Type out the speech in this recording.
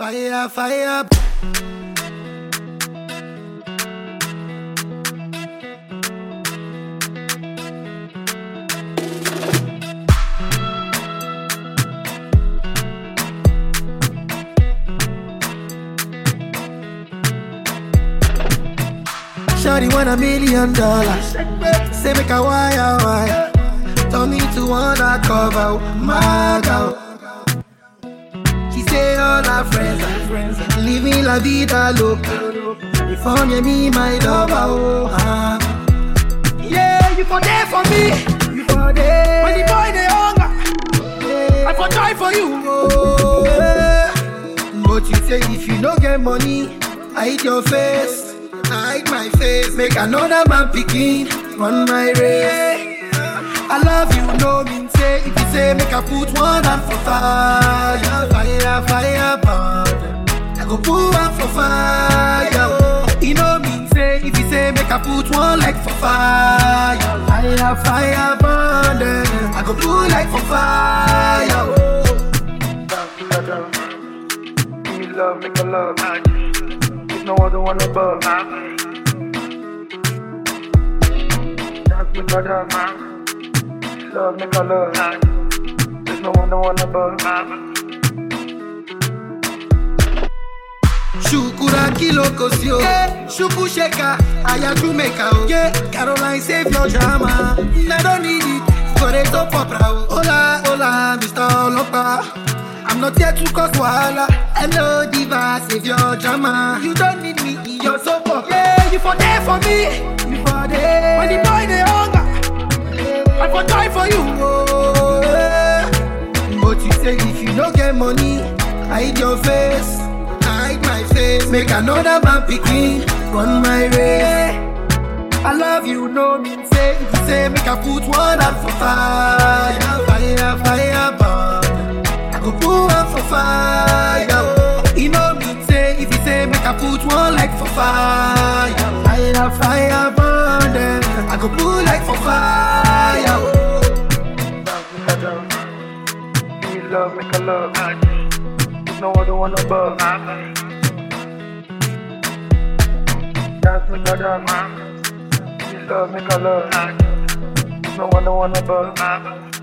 Fire, fire. Shawty want a million dollars. Say make a wire wire. Tell me to undercover, my girl. Say friends. Living la vida loca. California, me my lover. Oh, ah. Yeah, you for there for me. You for there. When the boy they hunger, Yeah. I for die for you. Oh, yeah. But you say if you no get money, I hide your face. I hide my face. Make another man picking on my race. I love you, no mean say. If you say make I put one hand for fire, I put one leg for fire, fire, fire, burn. them. I go put leg for fire. Give me love, make a love. There's no other one above. Dance with my dance. Love, make a love. There's no other one above. Shukura kilo kosio yeah. Shuku sheka aya Jamaica oh. yeah. Caroline save your drama I don't need it for the top opera oh. Hola hola Mr. Olopa I'm not here to cause wahala Hello diva save your drama You don't need me in your soap Yeah you for there for me You for there When the boy they hunger, I for die for you. oh, yeah. But you say if you don't get money, hide your face, face. Make another man picking on my race. I love you, no mean say. If you say make I put one hand for fire, fire, fire, burn. I go put one for fire. oh. You know mean say. If you say make I put one leg for fire, fire, fire, burn. I go put leg for fire. oh. Me love, make a love. No other one above. My dance. Give me love, make a love. There's no one above.